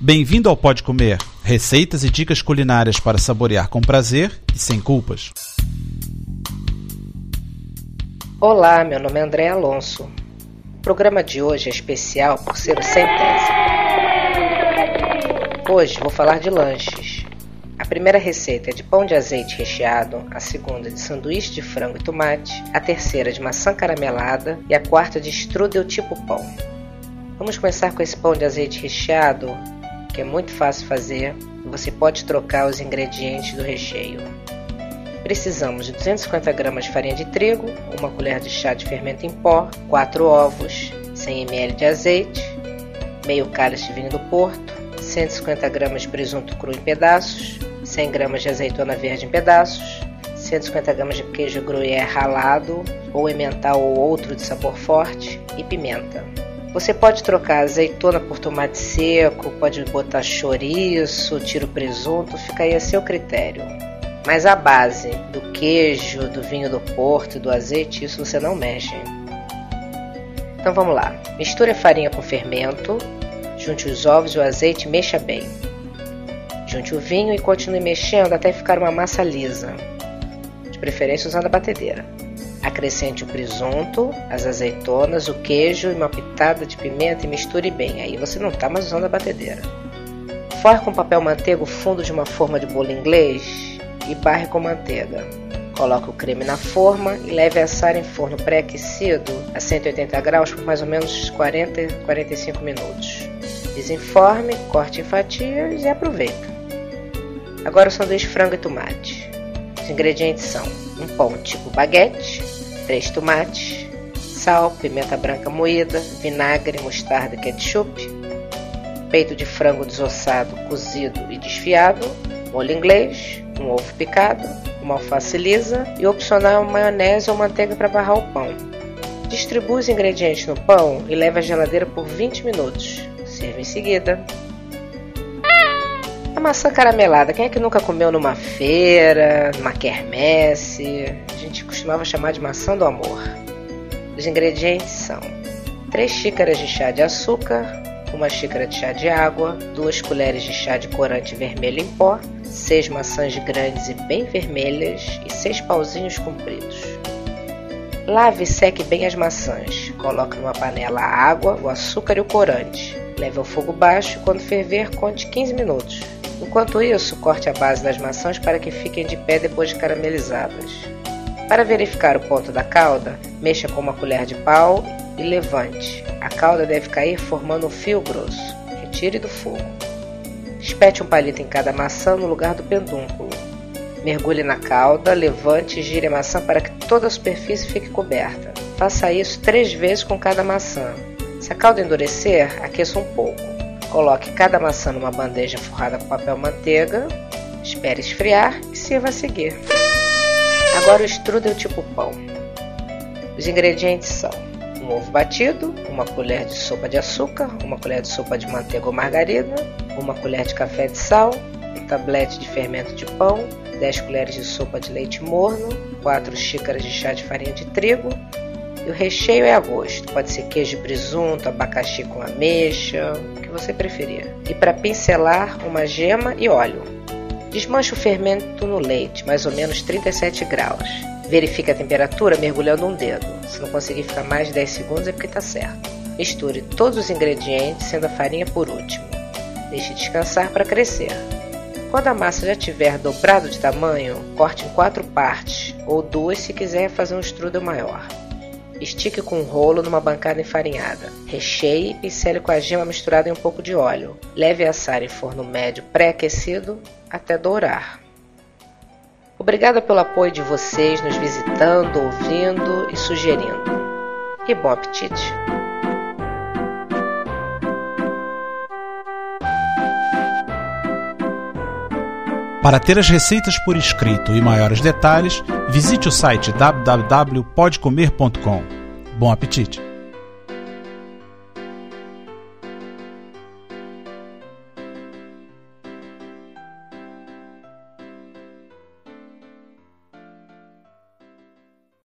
Bem-vindo ao Pode Comer, receitas e dicas culinárias para saborear com prazer e sem culpas. Olá, meu nome é André Alonso. O programa de hoje é especial por ser o centésimo. Hoje vou falar de lanches. A primeira receita é de pão de azeite recheado, a segunda de sanduíche de frango e tomate, a terceira de maçã caramelada e a quarta de strudel tipo pão. Vamos começar com esse pão de azeite recheado que é muito fácil fazer você pode trocar os ingredientes do recheio. Precisamos de 250 gramas de farinha de trigo, uma colher de chá de fermento em pó, 4 ovos, 100 ml de azeite, meio cálice de vinho do Porto, 150 gramas de presunto cru em pedaços, 100 gramas de azeitona verde em pedaços, 150 gramas de queijo gruyère ralado ou emmental ou outro de sabor forte e pimenta. Você pode trocar azeitona por tomate seco, pode botar chouriço, tira o presunto, fica aí a seu critério. Mas a base do queijo, do vinho do porto e do azeite, isso você não mexe. Então vamos lá. Misture a farinha com fermento, junte os ovos e o azeite e mexa bem. Junte o vinho e continue mexendo até ficar uma massa lisa, de preferência usando a batedeira. Acrescente o presunto, as azeitonas, o queijo e uma pitada de pimenta e misture bem. Aí você não está mais usando a batedeira. Forre com papel manteiga o fundo de uma forma de bolo inglês e barre com manteiga. Coloque o creme na forma e leve a assar em forno pré-aquecido a 180 graus por mais ou menos 40 45 minutos. Desenforme, corte em fatias e aproveita. Agora o sanduíche frango e tomate. Os ingredientes são um pão tipo baguete, 3 tomates, sal, pimenta branca moída, vinagre, mostarda ketchup, peito de frango desossado, cozido e desfiado, molho inglês, um ovo picado, uma alface lisa e opcional maionese ou manteiga para barrar o pão. Distribua os ingredientes no pão e leve à geladeira por 20 minutos. Sirva em seguida. A maçã caramelada, quem é que nunca comeu numa feira, numa quermesse? A gente costumava chamar de maçã do amor. Os ingredientes são 3 xícaras de chá de açúcar, uma xícara de chá de água, 2 colheres de chá de corante vermelho em pó, 6 maçãs grandes e bem vermelhas e 6 pauzinhos compridos. Lave e seque bem as maçãs. Coloque numa panela a água, o açúcar e o corante. Leve ao fogo baixo e quando ferver, conte 15 minutos. Enquanto isso, corte a base das maçãs para que fiquem de pé depois de caramelizadas. Para verificar o ponto da calda, mexa com uma colher de pau e levante. A calda deve cair formando um fio grosso. Retire do fogo. Espete um palito em cada maçã no lugar do pedúnculo. Mergulhe na calda, levante e gire a maçã para que toda a superfície fique coberta. Faça isso três vezes com cada maçã. Se a calda endurecer, aqueça um pouco. Coloque cada maçã numa bandeja forrada com papel manteiga, espere esfriar e sirva a seguir. Agora o strudel tipo pão. Os ingredientes são um ovo batido, uma colher de sopa de açúcar, uma colher de sopa de manteiga ou margarina, uma colher de café de sal, um tablete de fermento de pão, 10 colheres de sopa de leite morno, 4 xícaras de chá de farinha de trigo, e o recheio é a gosto. Pode ser queijo de presunto, abacaxi com ameixa, o que você preferir. E para pincelar, uma gema e óleo. Desmanche o fermento no leite, mais ou menos 37 graus. Verifique a temperatura mergulhando um dedo. Se não conseguir ficar mais de 10 segundos é porque está certo. Misture todos os ingredientes, sendo a farinha por último. Deixe descansar para crescer. Quando a massa já tiver dobrado de tamanho, corte em quatro partes, ou duas se quiser fazer um strudel maior. Estique com um rolo numa bancada enfarinhada. Recheie e pincele com a gema misturada em um pouco de óleo. Leve a assar em forno médio pré-aquecido até dourar. Obrigada pelo apoio de vocês nos visitando, ouvindo e sugerindo. E bom apetite! Para ter as receitas por escrito e maiores detalhes, visite o site www.podcomer.com. Bom apetite!